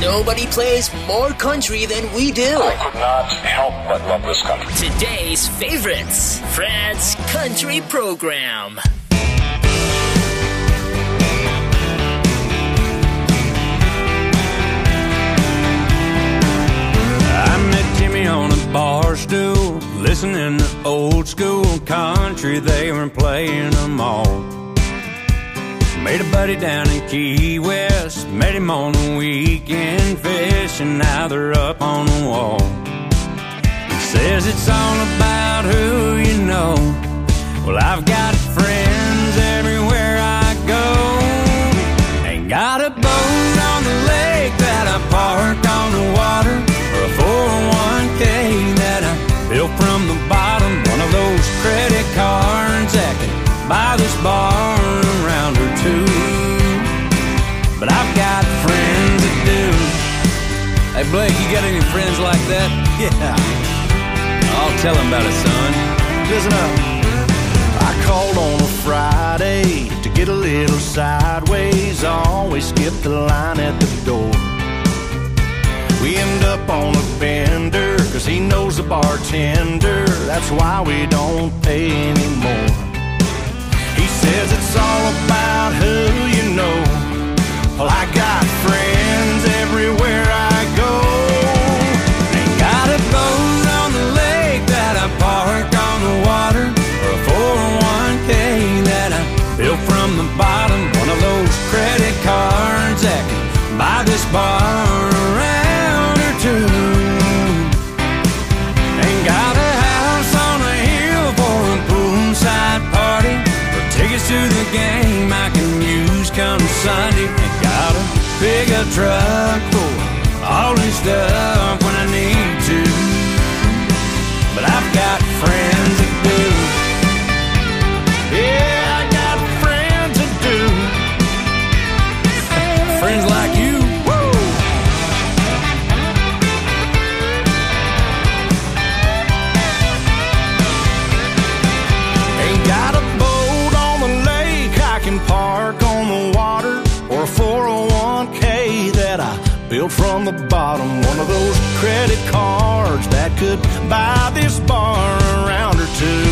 Nobody plays more country than we do. I could not help but love this country. Today's favorites, Fred's Country Program. I met Jimmy on a bar stool, listening to old school country. They were playing them all. Made a buddy down in Key West, met him on the weekend fishing. Now they're up on the wall. He says it's all about who you know. Well, I've got friends everywhere I go. Ain't got a boat on the lake that I park on the water, or a 401k that I built from the bottom. One of those credit cards that can buy this bar Hey Blake, you got any friends like that? Yeah. I'll tell them about it, son. Listen up. I called on a Friday to get a little sideways. I always skip the line at the door. We end up on a bender, cause he knows the bartender. That's why we don't pay anymore. He says it's all about who you know. Well, I got friends everywhere I built from the bottom. One of those credit cards that can buy this bar around or two. Ain't got a house on a hill for a poolside party, or tickets to the game I can use come Sunday. Ain't got a pickup truck for all this stuff bottom. One of those credit cards that could buy this bar around or two.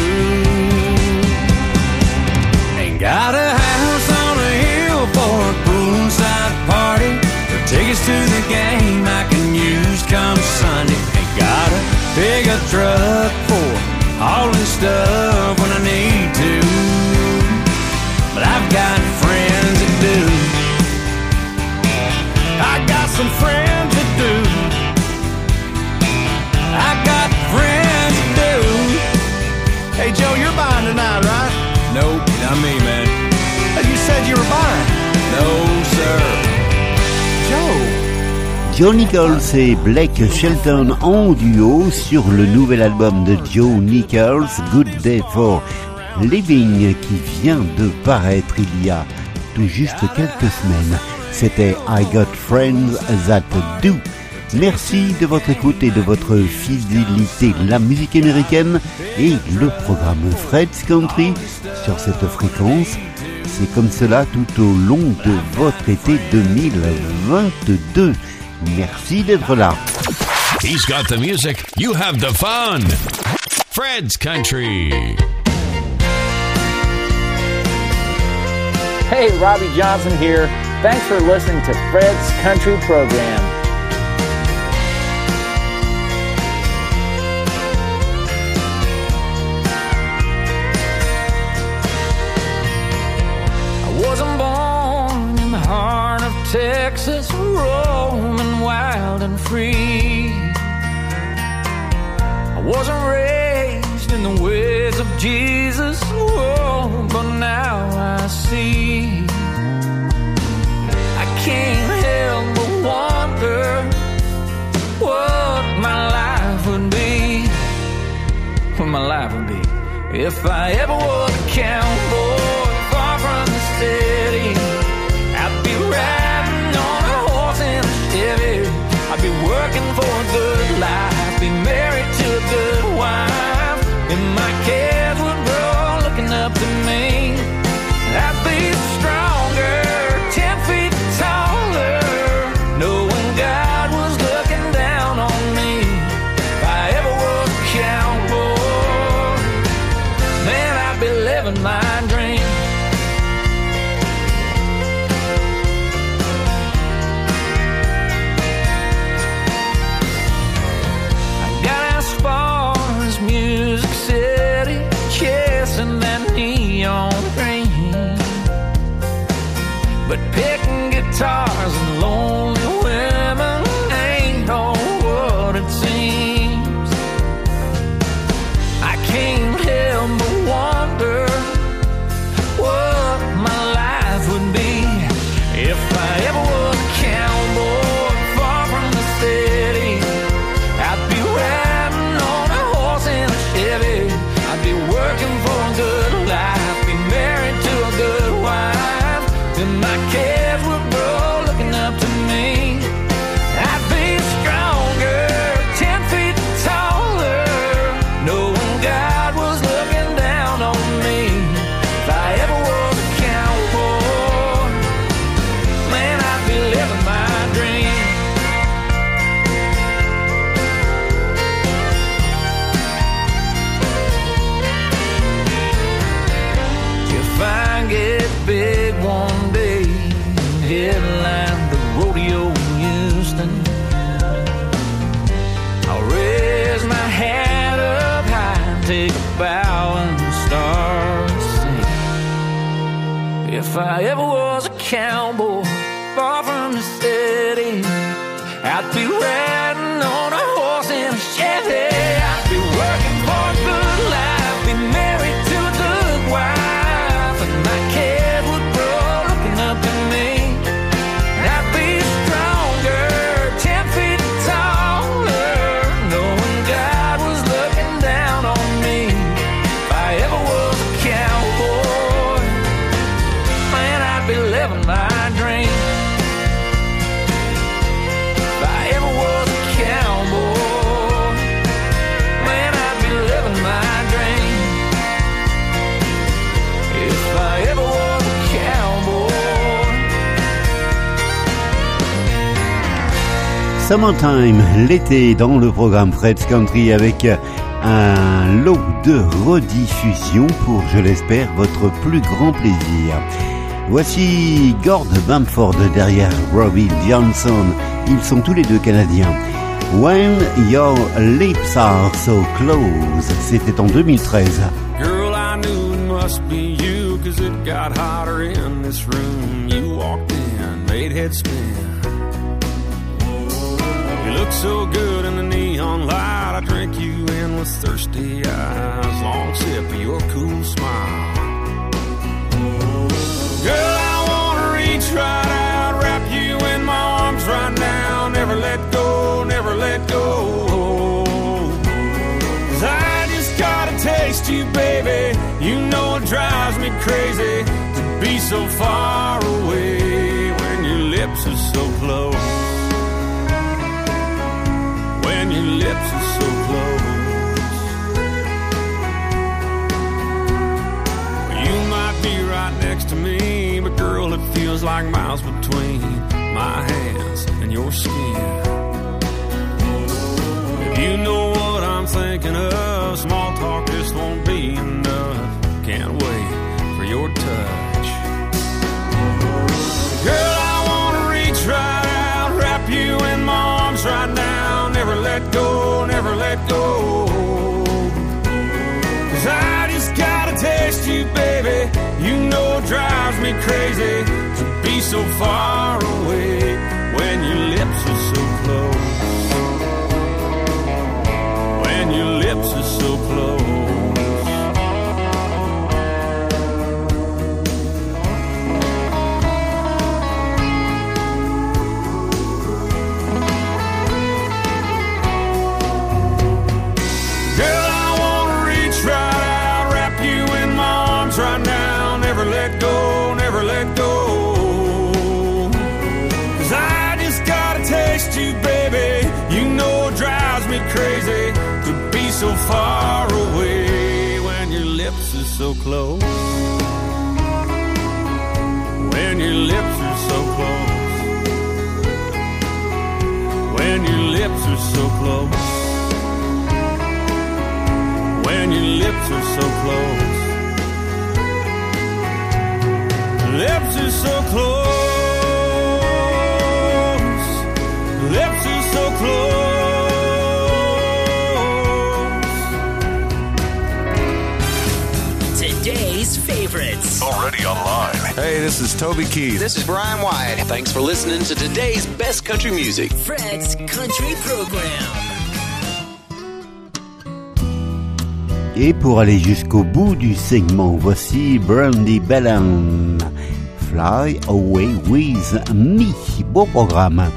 Ain't got a house on a hill for a poolside party or tickets to the game I can use come Sunday. Ain't got a pickup truck for this stuff Joe Nichols et Blake Shelton en duo sur le nouvel album de Joe Nichols, Good Day for Living, qui vient de paraître il y a tout juste quelques semaines. C'était I Got Friends That Do. Merci de votre écoute et de votre fidélité. La musique américaine et le programme Fred's Country sur cette fréquence. C'est comme cela tout au long de votre été 2022. Merci d'être là. He's got the music, you have the fun. Fred's Country. Hey, Robby Johnson here. Thanks for listening to Fred's Country Program. Texas, roaming wild and free. I wasn't raised in the ways of Jesus, oh, but now I see. I can't help but wonder what my life would be what my life would be if I ever was a cowboy far from the city. My kids But picking guitars and lonely Summertime, l'été dans le programme Fred's Country avec un lot de rediffusion pour, je l'espère, votre plus grand plaisir. Voici Gord Bamford derrière Robbie Johnson. Ils sont tous les deux canadiens. When Your Lips Are So Close, c'était en 2013. Girl, I knew it must be you, cause it got hotter in this room. You walked in, made head spin. You look so good in the neon light. I drink you in with thirsty eyes. Long sip of your cool smile. Girl, I wanna reach right out, wrap you in my arms right now. Never let go, never let go. Cause I just gotta taste you, baby. You know it drives me crazy to be so far away when your lips are so close. When your lips are so close. You might be right next to me, but girl, it feels like miles between my hands and your skin. If you know what I'm thinking of, me crazy to be so far away so far away when your lips are so close. When your lips are so close. When your lips are so close. When your lips are so close. Lips are so close. Hey, this is Toby Keith. This is Brian White. Thanks for listening to today's best country music. Fred's Country Program. Et pour aller jusqu'au bout du segment, voici Brandy Bellon. Fly Away With Me. Beau programme.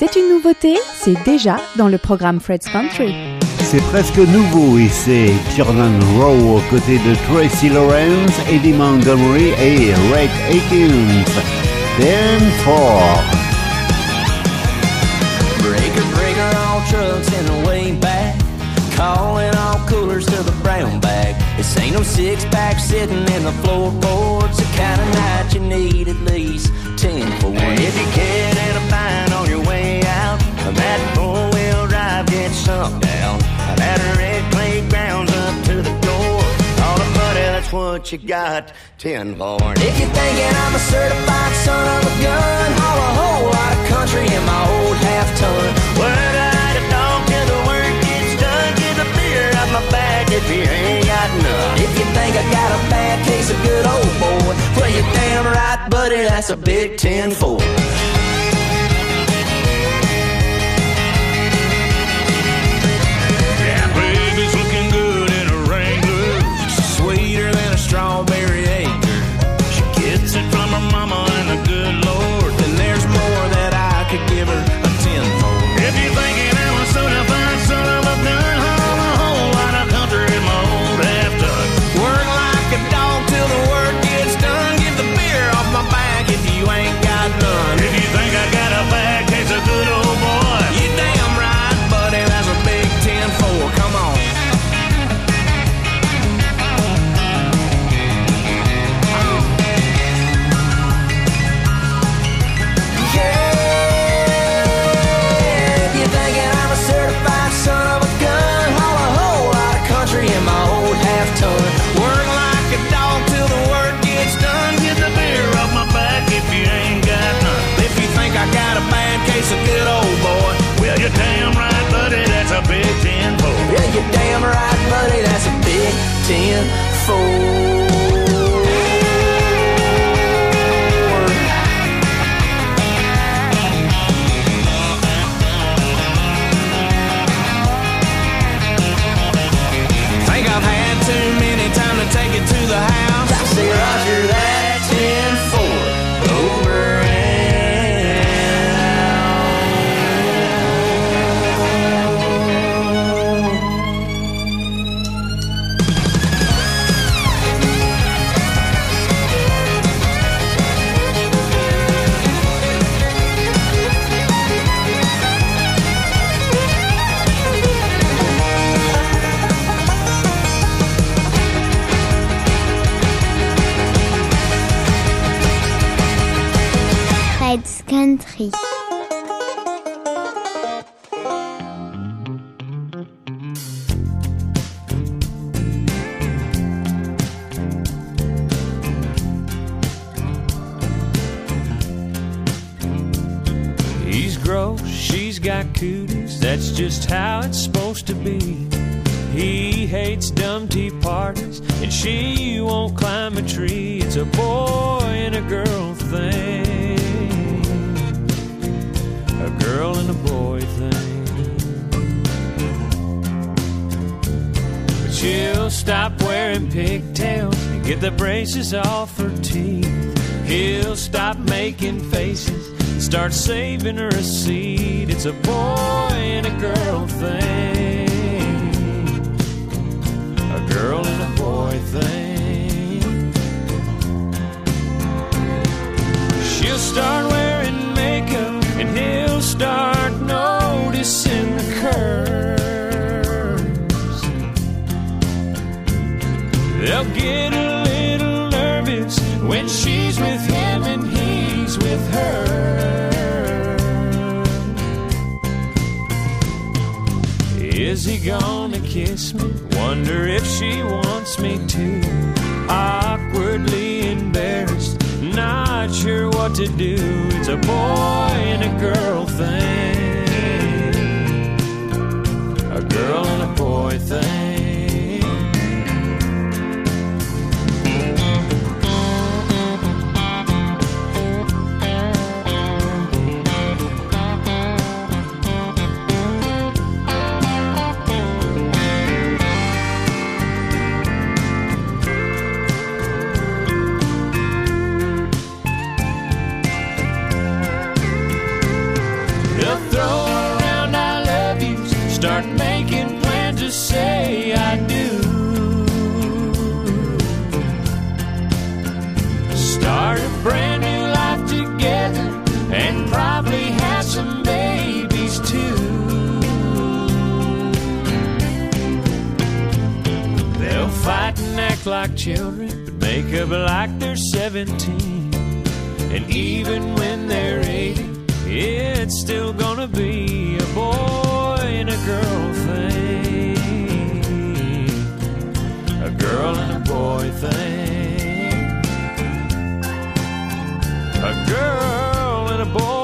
C'est une nouveauté, c'est déjà dans le programme Fred's Country. C'est presque nouveau et c'est Jordan Rowe aux côtés de Tracy Lawrence, Eddie Montgomery et Red Akins. Then four. Breaker, breaker, all trucks in the way back. Calling all coolers to the brown bag. This ain't no six pack sitting in the floorboards. The kind of night you need at least 10 for. And if you get in a bind drive sunk down. That red clay grounds up to the door. All the buddy, that's what you got 10 for. And if you're thinking I'm a certified son of a gun, haul a whole lot of country in my old half ton. Word I to dog till the work gets done. Get the beer out my bag if you ain't got none. If you think I got a bad case of good old boy, well, you're damn right, buddy, that's a big 10 4. Tea parties, and she won't climb a tree. It's a boy and a girl thing. A girl and a boy thing. But she'll stop wearing pigtails and get the braces off her teeth. He'll stop making faces and start saving her a seat. It's a boy and a girl thing. Girl and a boy thing. She'll start wearing makeup and he'll start noticing the curves. They'll get a little nervous when she's with him and he's with her. Is he gonna kiss me? Wonder if she wants me to. Awkwardly embarrassed, not sure what to do. It's a boy and a girl thing. A girl and a boy thing. Act like children, but make up like they're 17. And even when they're 80, it's still gonna be a boy and a girl thing. A girl and a boy thing. A girl and a boy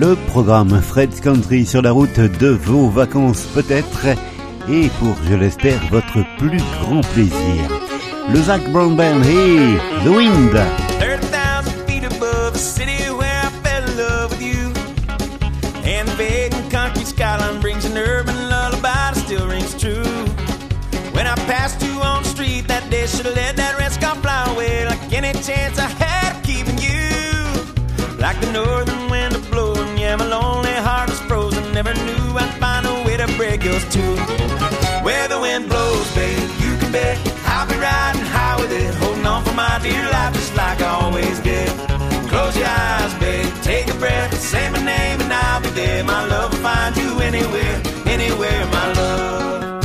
Le programme Fred's Country sur la route de vos vacances peut-être et pour, je l'espère, votre plus grand plaisir. Le Zach Brown Band et The Wind. 30,000 feet above the city where I fell in love with you. And the and country skyline brings an urban lullaby that still rings true. When I passed you on the street that day, should have let that red scar fly away like any chance I had of keeping you. Like the northern I'd find a way to break yours too. can bet I'll be riding high with it, holding on for my dear life just like I always did. Close your eyes, babe, take a breath, say my name and I'll be there. My love will find you anywhere, anywhere, my love.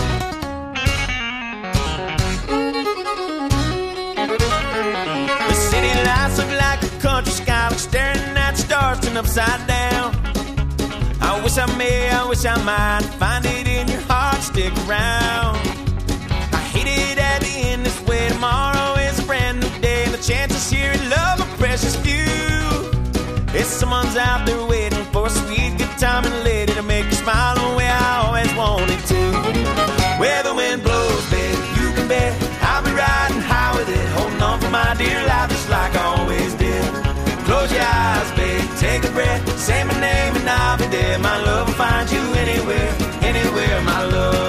The city lights look like a country sky, staring at stars turned upside down. I wish I may, I wish I might find it stick around. I hate it at the end this way. Tomorrow is a brand new day, and the chances here in love are precious few. If someone's out there waiting for a sweet good time and lady to make you smile the way I always wanted to. Where the wind blows, babe, you can bet I'll be riding high with it, holding on for my dear life just like I always did. Close your eyes, babe, take a breath, say my name and I'll be there. My love will find you anywhere, anywhere, my love.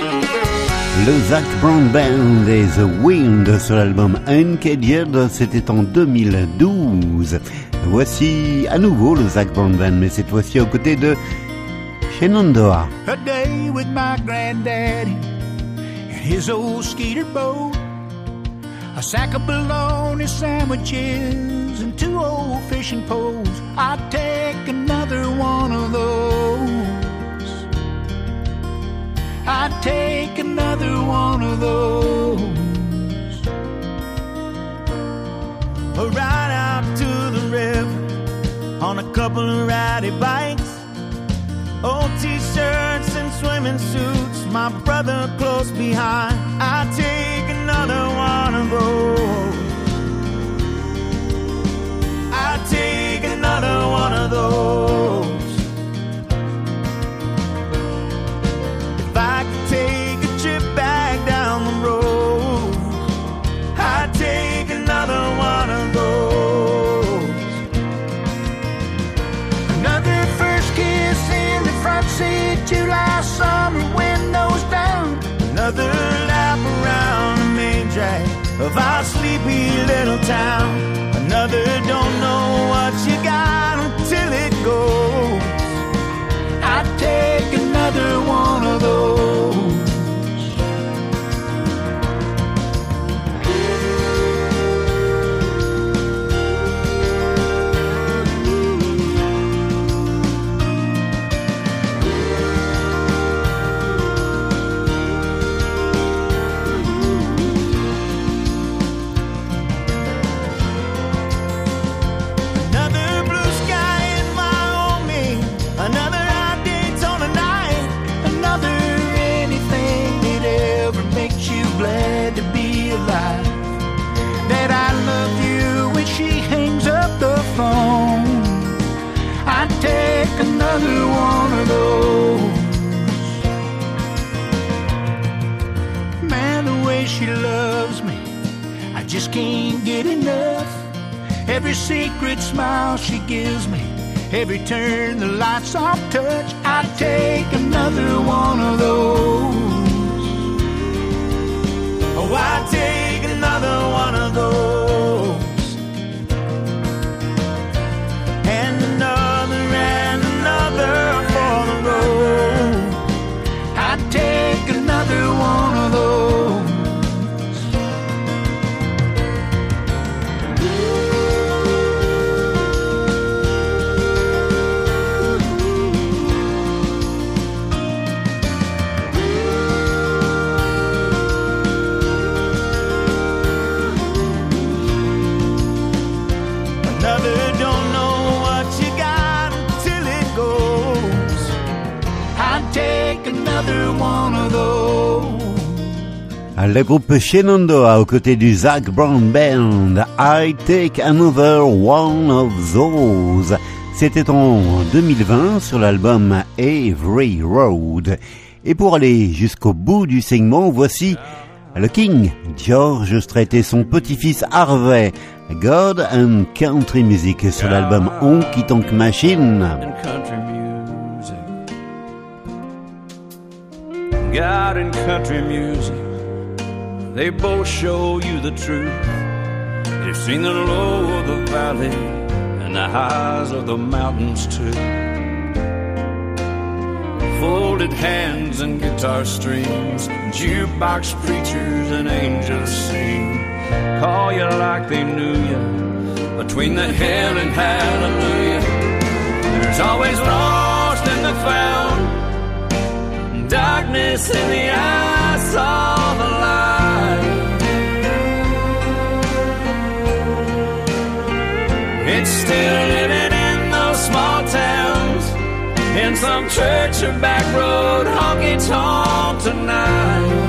Le Zach Brown Band et The Wind sur l'album Uncaged, c'était en 2012. Voici à nouveau le Zach Brown Band, mais cette fois-ci aux côtés de Shenandoah. A day with my granddaddy and his old skeeter boat. A sack of bologna sandwiches and two old fishing poles. I'd take another one of those. I'd take another one of those. A ride out to the river on a couple of ratty bikes. Old t-shirts and swimming suits, my brother close behind. I'd take another one of those. I'd take another one of those. Of our sleepy little town. Another don't know what you got until it goes. I'd take another one Le groupe Shenandoah aux côtés du Zach Brown Band, I Take Another One of Those. C'était en 2020 sur l'album Every Road. Et pour aller jusqu'au bout du segment, voici le King, George Strait et son petit-fils Harvey, God and Country Music sur l'album Honky Tonk Machine. God and country music, they both show you the truth. They've seen the low of the valley and the highs of the mountains too. Folded hands and guitar strings, jukebox preachers and angels sing. Call you like they knew you between the hell and hallelujah. There's always lost and the found, darkness in the eyes still living in those small towns, in some church or back road honky tonk tonight.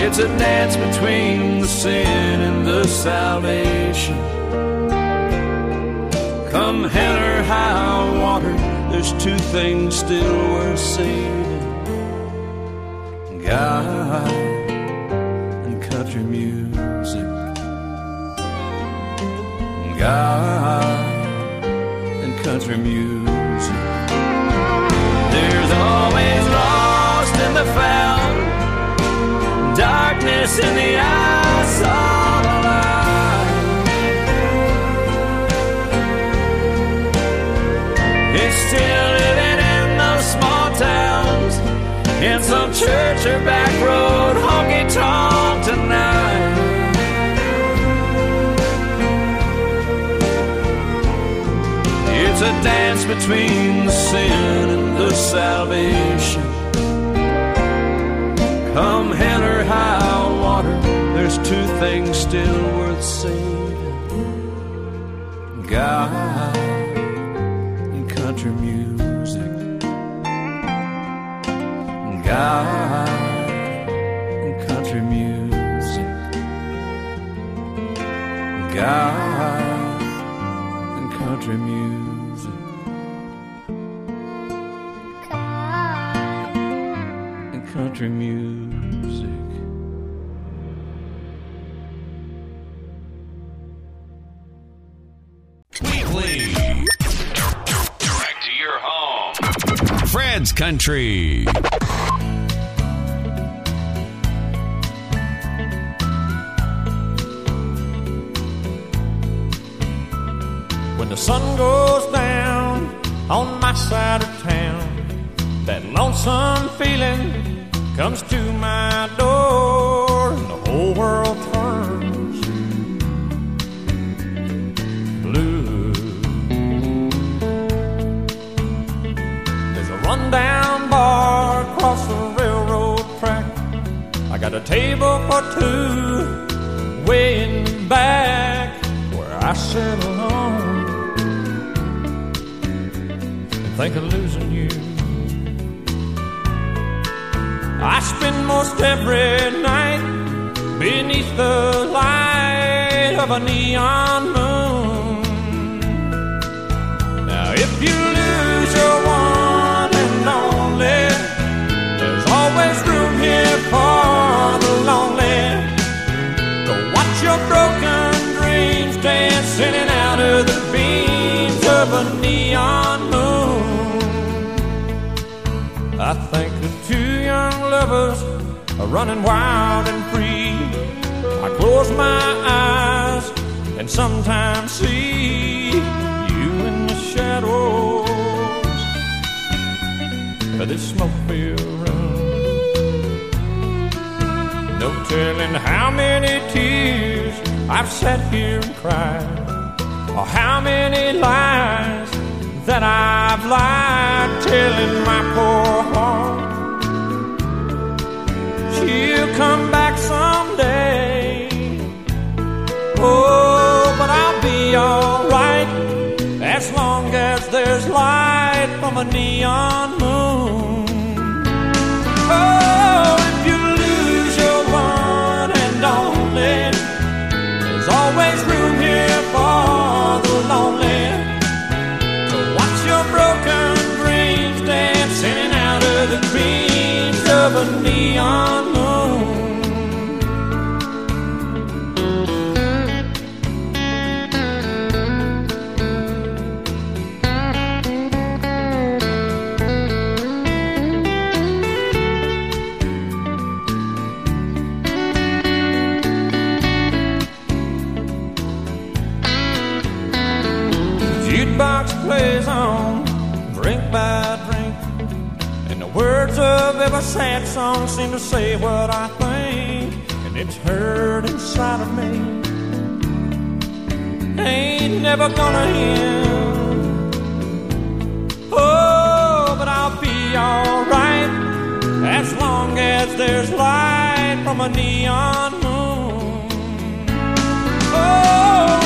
It's a dance between the sin and the salvation. Come hell or high water, there's two things still worth saving God God and country music. There's always lost in the found darkness in the eyes of the light. It's still living in those small towns, in some church or back road a dance between the sin and the salvation. Come hell or high water, there's two things still worth saving God and country music. God and country music. God and country music. Country music. Weekly. Direct to your home. Fred's Country. When the sun goes down on my side of town, that lonesome feeling comes to my door, and the whole world turns blue. There's a rundown bar across the railroad track. I got a table for two way in the back where I sit alone and think of losing I spend most every night beneath the light of a neon moon. Now, if you lose your one and only, there's always room here for the lonely. Go watch your broken dreams dance in and out of the beams of a lovers are running wild and free. I close my eyes and sometimes see you in the shadows of this smoke-filled room. No telling how many tears I've sat here and cried, or how many lies that I've lied, telling my poor heart she'll come back someday. Oh, but I'll be alright as long as there's light from a neon moon. Oh, if you lose your one and only, there's always room here for the lonely. To watch your broken dreams out of the beams of a neon every sad song seems to say what I think. And it's heard inside of me. Ain't never gonna end. Oh, but I'll be alright as long as there's light from a neon moon. Oh,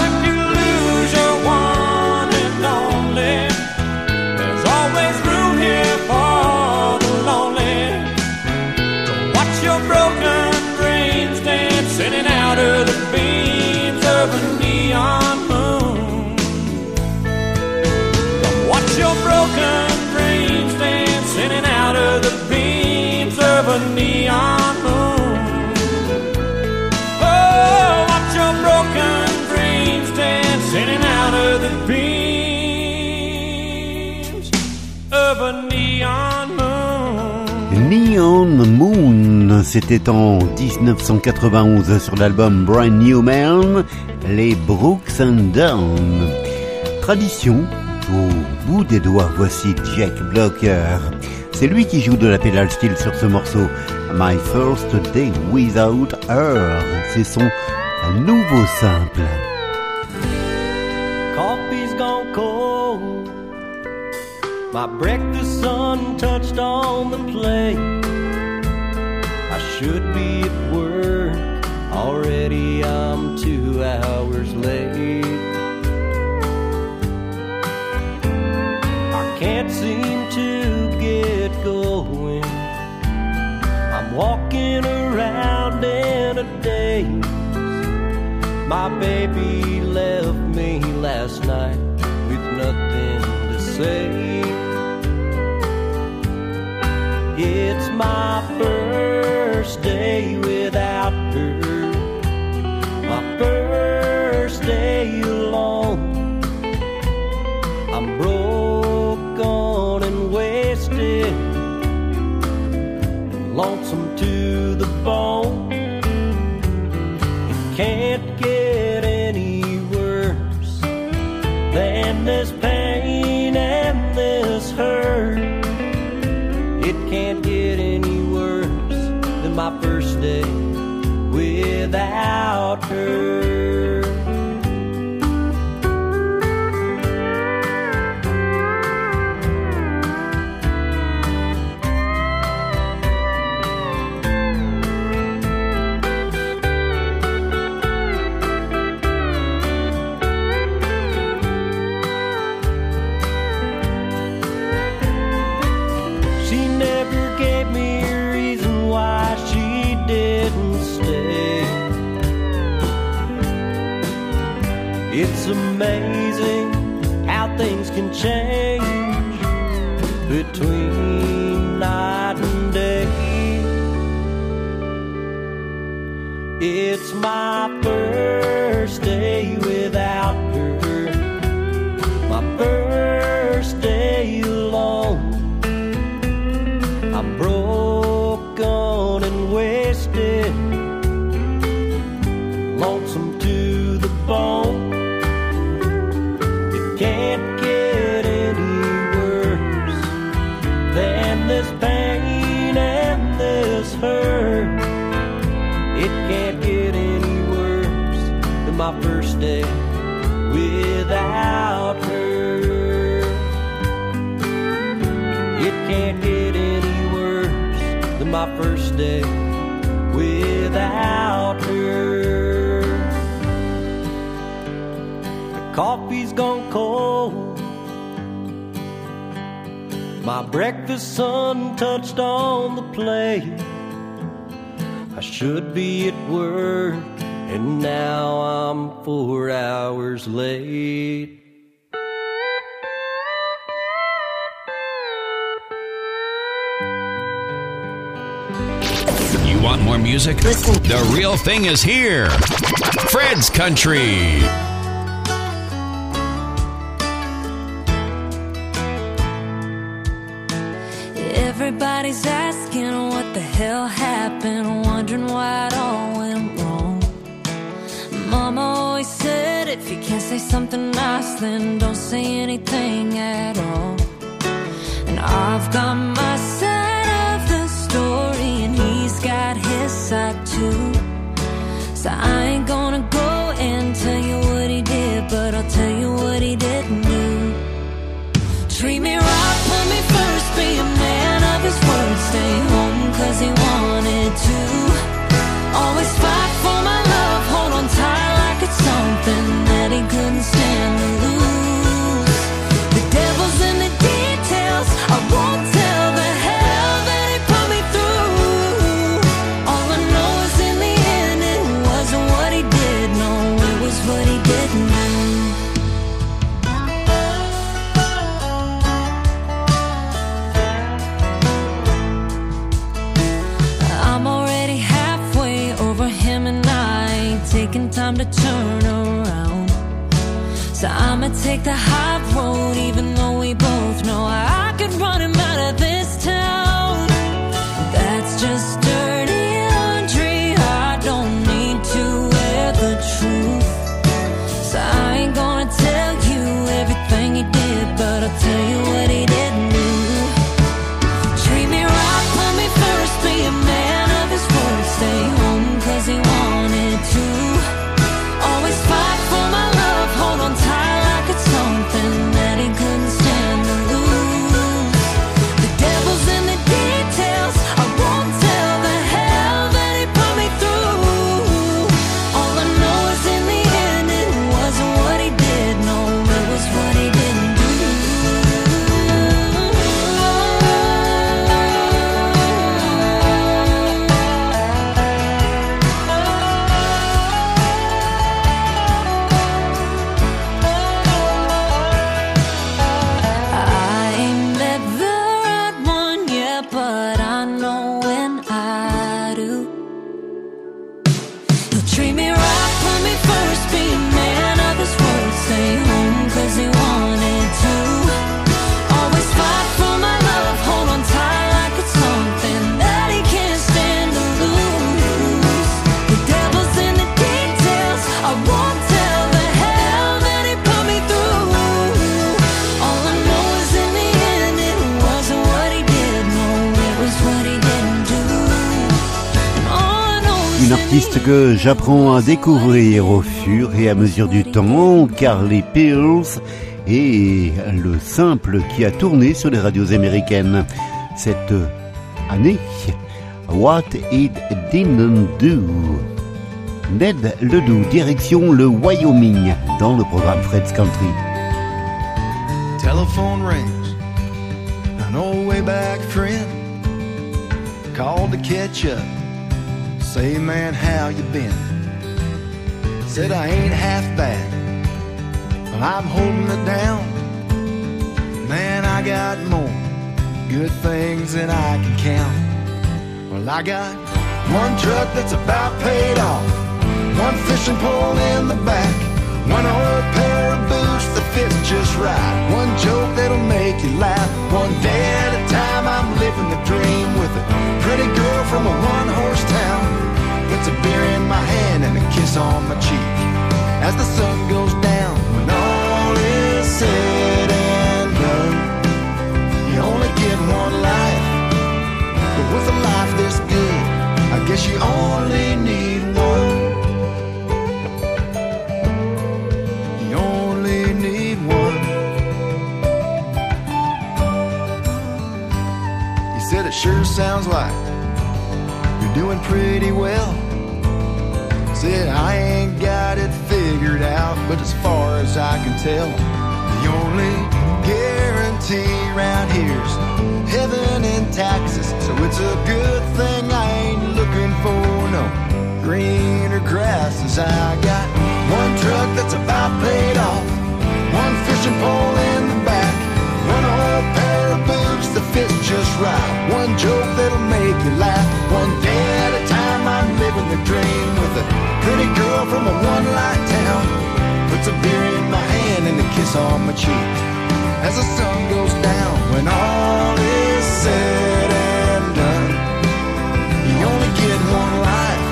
neon moon. The moon. C'était en 1991 sur l'album Brand New Man, les Brooks and Dunn. Tradition, au bout des doigts, voici Jack Blocker. C'est lui qui joue de la pédale steel sur ce morceau. My First Day Without Her, c'est son nouveau simple. Coffee's gone cold. My breakfast untouched on the plate. I should be at work. Already I'm two hours late. Walking around in a daze. My baby left me last night with nothing to say. It's my first day It's my first day without my first day without her. The coffee's gone cold. My breakfast sun touched on the plate. I should be at work, and now I'm four hours late. Music? The real thing is here. Fred's Country. Everybody's asking what the hell happened, wondering why it all went wrong. Mama always said if you can't say something nice, then don't say anything at all. And I've got my got his side too. So I ain't gonna go and tell you what he did, but I'll tell you what he didn't do. Treat me right, put me first, be a man of his word, stay home cause he wanted to. Always fight for my I'ma take the high road, even though we both know I could run him que j'apprends à découvrir au fur et à mesure du temps, Carly Pills, et le simple qui a tourné sur les radios américaines cette année, What It Didn't Do. Ned Ledoux, direction le Wyoming, dans le programme Fred's Country. Telephone rings. An old way back friend to catch up. Say, man, how you been? Said I ain't half bad, but I'm holding it down. Man, I got more good things than I can count. Well, I got one truck that's about paid off, one fishing pole in the back, one old pair of boots that fits just right, one joke that'll make you laugh. One day at a time, I'm living the dream with a pretty girl from a one horse town. Gets a beer in my hand and a kiss on my cheek as the sun goes down. When all is said and done, you only get one life. But with a life this good, I guess you only need one. You only need one. He said it sure sounds like you're doing pretty well. Said I ain't got it figured out, but as far as I can tell, the only guarantee around here's heaven in Texas. So it's a good thing I ain't looking for no greener grasses. I got one truck that's about paid off, one fishing pole in the back, one old pair of boots that fits just right, one joke that'll make you laugh. One day at a time, I'm living the dream with a pretty girl from a one-light town. Puts a beer in my hand and a kiss on my cheek as the sun goes down when all is said and done. You only get one life,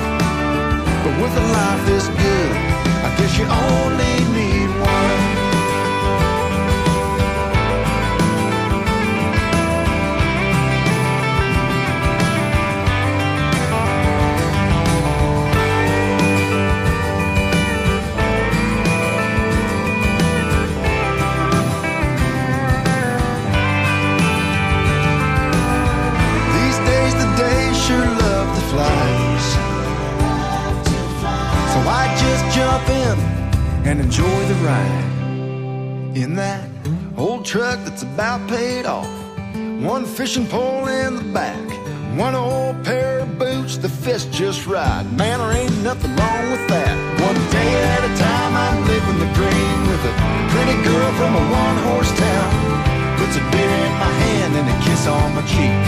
but with a life this good, I guess you only need one. Jump in and enjoy the ride. In that old truck that's about paid off. One fishing pole in the back. One old pair of boots that fits just right. Man, there ain't nothing wrong with that. One day at a time, I'm living the dream with a pretty girl from a one horse town. Puts a beer in my hand and a kiss on my cheek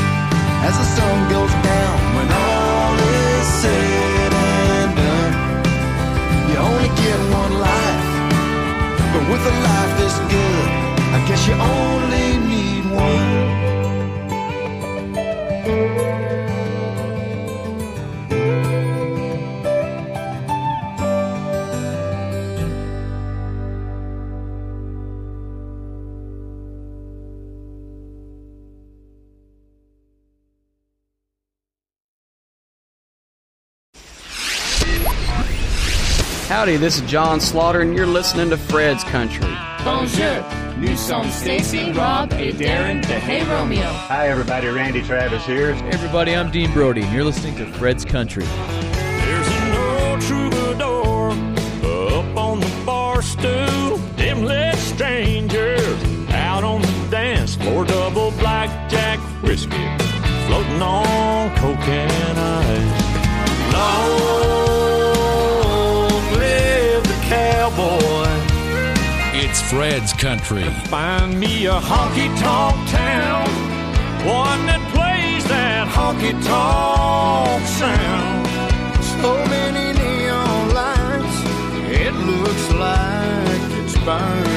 as the sun goes down when all is said with a life this good, I guess you only need one. Howdy, this is John Slaughter, and you're listening to Fred's Country. Bonjour. Nous sommes Stacy, Rob, et Darren de Hey Romeo. Hi, everybody. Randy Travis here. Hey Everybody, I'm Dean Brody, and you're listening to Fred's Country. There's an old troubadour up on the bar stool. Them lit strangers out on the dance floor. Double blackjack whiskey floating on cocaine ice. Long It's Fred's Country. Find me a honky tonk town, one that plays that honky tonk sound. So many neon lights, it looks like it's burning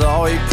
saw you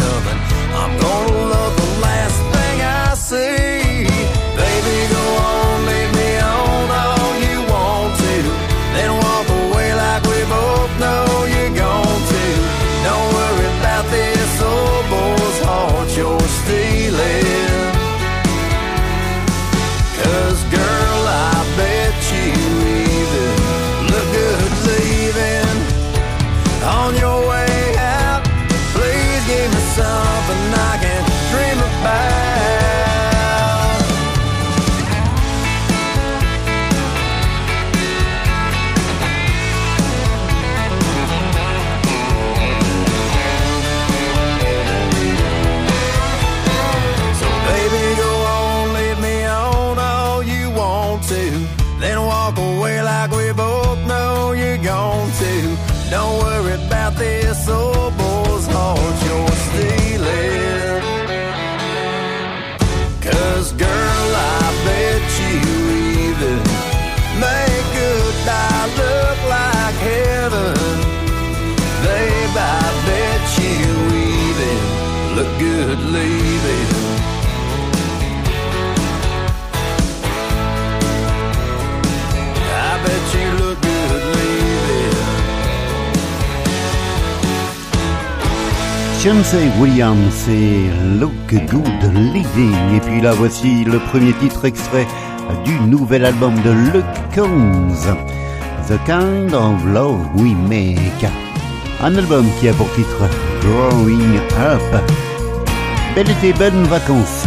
Tennessee William, c'est Look Good Living. Et puis là, voici le premier titre extrait du nouvel album de Luke Combs, The Kind of Love We Make. Un album qui a pour titre Growing Up. Belle été, bonnes vacances.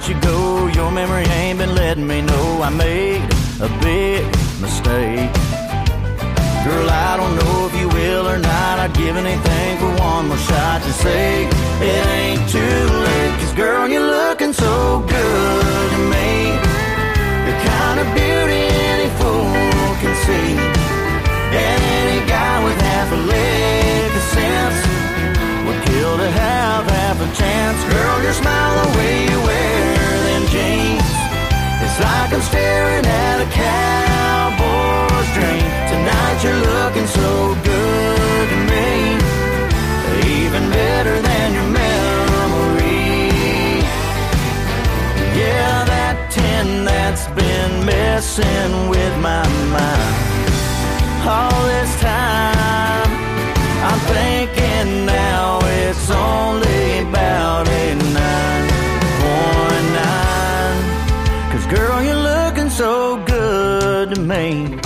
Let you go. Your memory ain't been letting me know I made a big mistake. Girl, I don't know if you will or not. I'd give anything for one more shot to say it ain't too late. Cause girl, you're looking so good to me. The kind of beauty any fool can see. And any guy with half a leg kill to have half a chance. Girl, your smile, the way you wear them jeans. It's like I'm staring at a cowboy's dream. Tonight you're looking so good to me. Even better than your memory. Yeah, that tin that's been messing with my mind all this time. Thinking now it's only about a nine point nine. Cause girl, you're looking so good to me.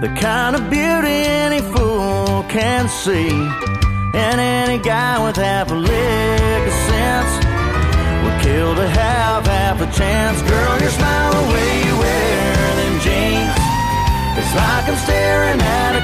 The kind of beauty any fool can see. And any guy with half a lick of sense would kill to have half a chance. Girl, your smile, the way you wear them jeans. It's like I'm staring at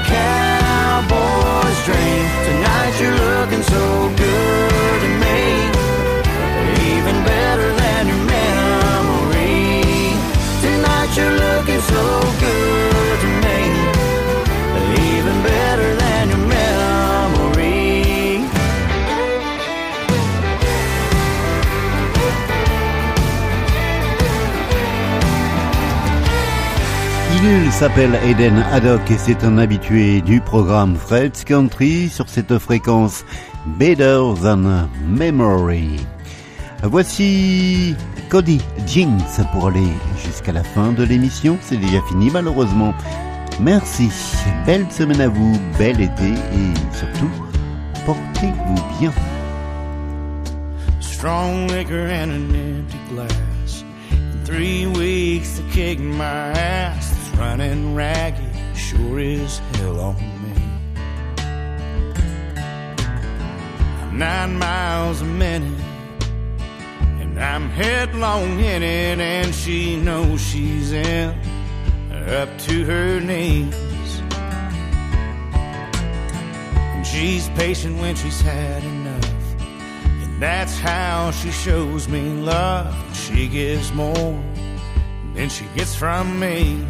s'appelle Eden Haddock et c'est un habitué du programme Fred's Country sur cette fréquence Better Than Memory. Voici Cody Jinx pour aller jusqu'à la fin de l'émission. C'est déjà fini malheureusement. Merci, belle semaine à vous, bel été et surtout, portez-vous bien. Strong liquor and an empty glass. In weeks, to kick my ass. Running ragged, sure as hell on me. I'm nine miles a minute, and I'm headlong in it, and she knows she's in up to her knees. And she's patient when she's had enough. And that's how she shows me love. She gives more than she gets from me.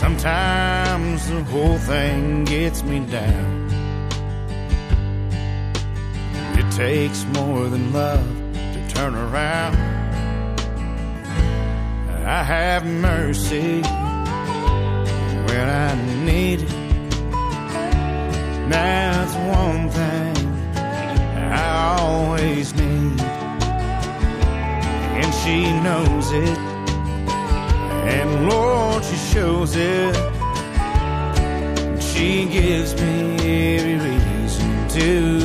Sometimes the whole thing gets me down. It takes more than love to turn around. I have mercy when I need it. That's one thing I always need. And she knows it. And Lord, shows it. She gives me every reason to